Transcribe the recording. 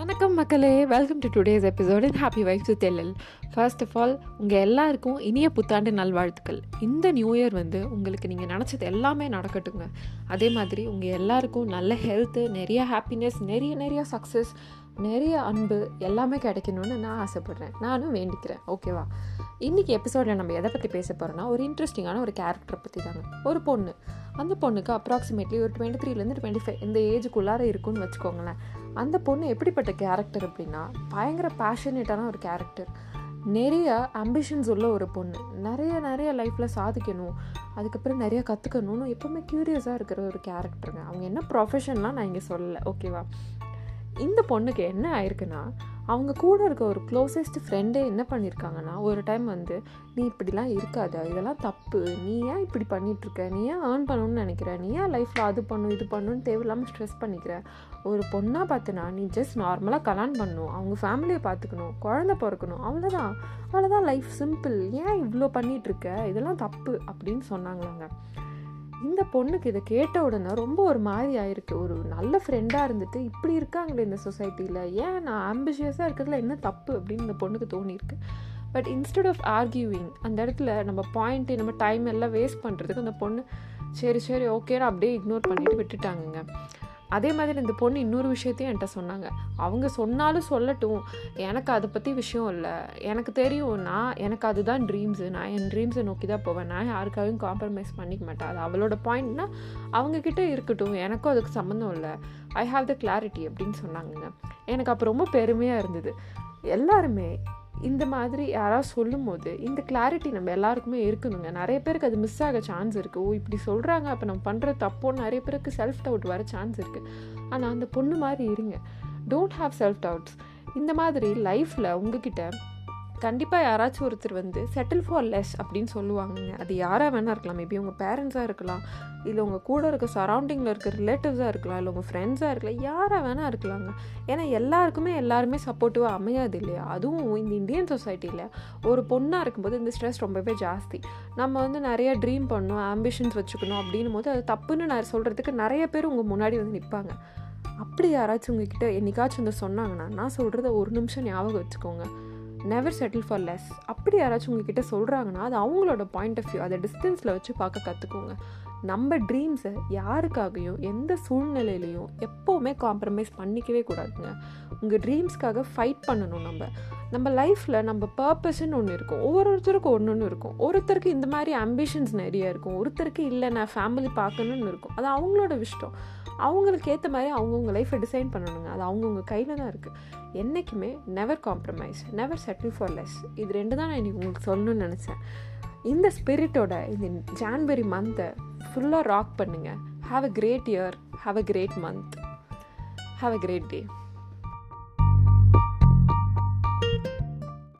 வணக்கம் மக்களே. Welcome to today's episode in happy wife to தெல்லல் first of all உங்கள் எல்லாருக்கும் இனிய புத்தாண்டு நல்வாழ்த்துக்கள். இந்த நியூ இயர் வந்து உங்களுக்கு நீங்கள் நினச்சது எல்லாமே நடக்கட்டுங்க. அதே மாதிரி உங்கள் எல்லாருக்கும் நல்ல ஹெல்த்து நிறைய ஹாப்பினஸ் நிறைய நிறைய சக்ஸஸ் நிறைய அன்பு எல்லாமே கிடைக்கணும்னு நான் ஆசைப்பட்றேன். நானும் வேண்டிக்கிறேன். ஓகேவா இன்றைக்கி எபிசோடில் நம்ம எதை பற்றி பேச போகிறோன்னா ஒரு இன்ட்ரெஸ்டிங்கான ஒரு கேரக்டரை பற்றி தாங்க ஒரு பொண்ணு. அந்த பொண்ணுக்கு அப்ராக்சிமேட்லி ஒரு டுவெண்ட்டி த்ரீலேருந்து டுவெண்ட்டி ஃபைவ் இந்த ஏஜுக்குள்ளார இருக்குன்னு வச்சுக்கோங்களேன். அந்த பொண்ணு எப்படிப்பட்ட கேரக்டர் அப்படின்னா பயங்கர பேஷனேட்டான ஒரு கேரக்டர் நிறைய அம்பிஷன்ஸ் உள்ள ஒரு பொண்ணு. நிறைய நிறைய லைஃப்பில் சாதிக்கணும். அதுக்கப்புறம் நிறைய கற்றுக்கணும்னு எப்போவுமே க்யூரியஸாக இருக்கிற ஒரு கேரக்டருங்க அவங்க என்ன ப்ரொஃபஷன்லாம் நான் இங்கே சொல்லலை. ஓகேவா இந்த பொண்ணுக்கு என்ன ஆயிருக்குன்னா அவங்க கூட இருக்க ஒரு க்ளோசஸ்ட் ஃப்ரெண்டே என்ன பண்ணியிருக்காங்கன்னா ஒரு டைம் வந்து நீ இப்படிலாம் இருக்காத. இதெல்லாம் தப்பு. நீ ஏன் இப்படி பண்ணிகிட்ருக்க நீ ஏன் ஏர்ன் பண்ணணும்னு நினைக்கிற? நீ ஏன் லைஃப்பில் அது பண்ணும் இது பண்ணுன்னு தேவையில்லாமல் ஸ்ட்ரெஸ் பண்ணிக்கிற? ஒரு பொண்ணாக பார்த்தினா நீ ஜஸ்ட் நார்மலாக கல்யாணம் பண்ணணும் அவங்க ஃபேமிலியை பார்த்துக்கணும் குழந்த பிறக்கணும். அவ்வளோதான் அவ்வளோதான் லைஃப் சிம்பிள் ஏன் இவ்வளோ பண்ணிகிட்ருக்க இதெல்லாம் தப்பு. அப்படின்னு சொன்னாங்களாங்க. இந்த பொண்ணுக்கு இதை கேட்ட உடனே ரொம்ப ஒரு மாதிரி ஆயிருக்கு. ஒரு நல்ல ஃப்ரெண்டாக இருந்துட்டு இப்படி இருக்காங்களே இந்த சொசைட்டியில் ஏன் நான் ஆம்பிஷியஸாக இருக்கிறதுல என்ன தப்பு அப்படின்னு இந்த பொண்ணுக்கு தோணியிருக்கு. பட் இன்ஸ்டெட் ஆஃப் ஆர்கியூவிங் அந்த இடத்துல நம்ம பாயிண்ட்டு நம்ம டைம் எல்லாம் வேஸ்ட் பண்ணுறதுக்கு அந்த பொண்ணு சரி சரி ஓகேன்னு அப்படியே இக்னோர் பண்ணிட்டு விட்டுட்டாங்கங்க. அதே மாதிரி இந்த பொண்ணு இன்னொரு விஷயத்தையும் என்கிட்ட சொன்னாங்க. அவங்க சொன்னாலும் சொல்லட்டும். எனக்கு அதை பற்றி விஷயம் இல்லை. எனக்கு தெரியும். நான் எனக்கு அதுதான் ட்ரீம்ஸு நான் என் ட்ரீம்ஸை நோக்கி தான் போவேன். நான் யாருக்காகவும் காம்ப்ரமைஸ் பண்ணிக்க மாட்டேன். அது அவளோட பாயிண்ட்னா அவங்கக்கிட்ட இருக்கட்டும். எனக்கும் அதுக்கு சம்மந்தம் இல்லை. ஐ ஹாவ் த கிளாரிட்டி அப்படின்னு சொன்னாங்கங்க. எனக்கு அப்போ ரொம்ப பெருமையாக இருந்தது. எல்லாருமே இந்த மாதிரி யாராவது சொல்லும் போது இந்த கிளாரிட்டி நம்ம எல்லாருக்குமே இருக்கணுங்க. நிறைய பேருக்கு அது மிஸ் ஆக சான்ஸ் இருக்குது ஓ இப்படி சொல்கிறாங்க அப்போ நம்ம பண்ணுற தப்போன்னு நிறைய பேருக்கு செல்ஃப் டவுட் வர சான்ஸ் இருக்குது ஆனால் அந்த பொண்ணு மாதிரி இருங்க. டோன்ட் ஹாவ் செல்ஃப் டவுட்ஸ் இந்த மாதிரி லைஃப்பில் உங்ககிட்ட கண்டிப்பாக யாராச்சும் ஒருத்தர் வந்து செட்டில் ஃபார் லெஸ் அப்படின்னு சொல்லுவாங்கங்க. அது யாராக வேணா இருக்கலாம். மேபி உங்கள் பேரண்ட்ஸாக இருக்கலாம். இல்லை உங்கள் கூட இருக்க சரௌண்டிங்கில் இருக்க ரிலேட்டிவ்ஸாக இருக்கலாம். இல்லை உங்கள் ஃப்ரெண்ட்ஸாக இருக்கலாம். யாராக வேணா இருக்கலாங்க. ஏன்னா எல்லாருக்குமே எல்லாருமே சப்போர்ட்டிவாக அமையாது இல்லையா? அதுவும் இந்த இந்தியன் சொசைட்டியில் ஒரு பொண்ணாக இருக்கும்போது இந்த ஸ்ட்ரெஸ் ரொம்பவே ஜாஸ்தி. நம்ம வந்து நிறைய ட்ரீம் பண்ணணும் ஆம்பிஷன்ஸ் வச்சுக்கணும் அப்படின்னும் போது அது தப்புன்னு நான் சொல்கிறதுக்கு நிறைய பேர் உங்கள் முன்னாடி வந்து நிற்பாங்க அப்படி யாராச்சும் உங்ககிட்ட என்னைக்காச்சும் வந்து சொன்னாங்கன்னா நான் சொல்கிறத ஒரு நிமிஷம் ஞாபகம் வச்சுக்கோங்க. நெவர் செட்டில் ஃபார் லெஸ் அப்படி யாராச்சும் உங்ககிட்ட சொல்கிறாங்கன்னா அது அவங்களோட பாயிண்ட் ஆஃப் வியூ அதை டிஸ்டன்ஸில் வச்சு பார்க்க கற்றுக்கோங்க நம்ம ட்ரீம்ஸை யாருக்காகவும் எந்த சூழ்நிலையிலையும் எப்போவுமே காம்ப்ரமைஸ் பண்ணிக்கவே கூடாதுங்க. உங்கள் ட்ரீம்ஸ்க்காக ஃபைட் பண்ணணும் நம்ம. நம்ம லைஃப்பில் நம்ம பர்பஸ்ன்னு ஒன்று இருக்கும். ஒவ்வொருத்தருக்கும் ஒன்று ஒன்று இருக்கும். ஒருத்தருக்கு இந்த மாதிரி அம்பிஷன்ஸ் நிறைய இருக்கும். ஒருத்தருக்கு இல்லை நான் ஃபேமிலி பார்க்கணுன்னு இருக்கும். அது அவங்களோட விஷயம் அவங்களுக்கு ஏற்ற மாதிரி அவங்கவுங்க லைஃப்பை டிசைன் பண்ணணுங்க. அது அவங்கவுங்க கையில் தான் இருக்குது என்றைக்குமே never compromise never settle for less இது ரெண்டு தான் நான் இன்றைக்கி உங்களுக்கு சொல்லணும்னு நினச்சேன். இந்த ஸ்பிரிட்டோட இந்த ஜான்வரி மந்த்தை ஃபுல்லாக ராக் பண்ணுங்கள் have a great year have a great month have a great day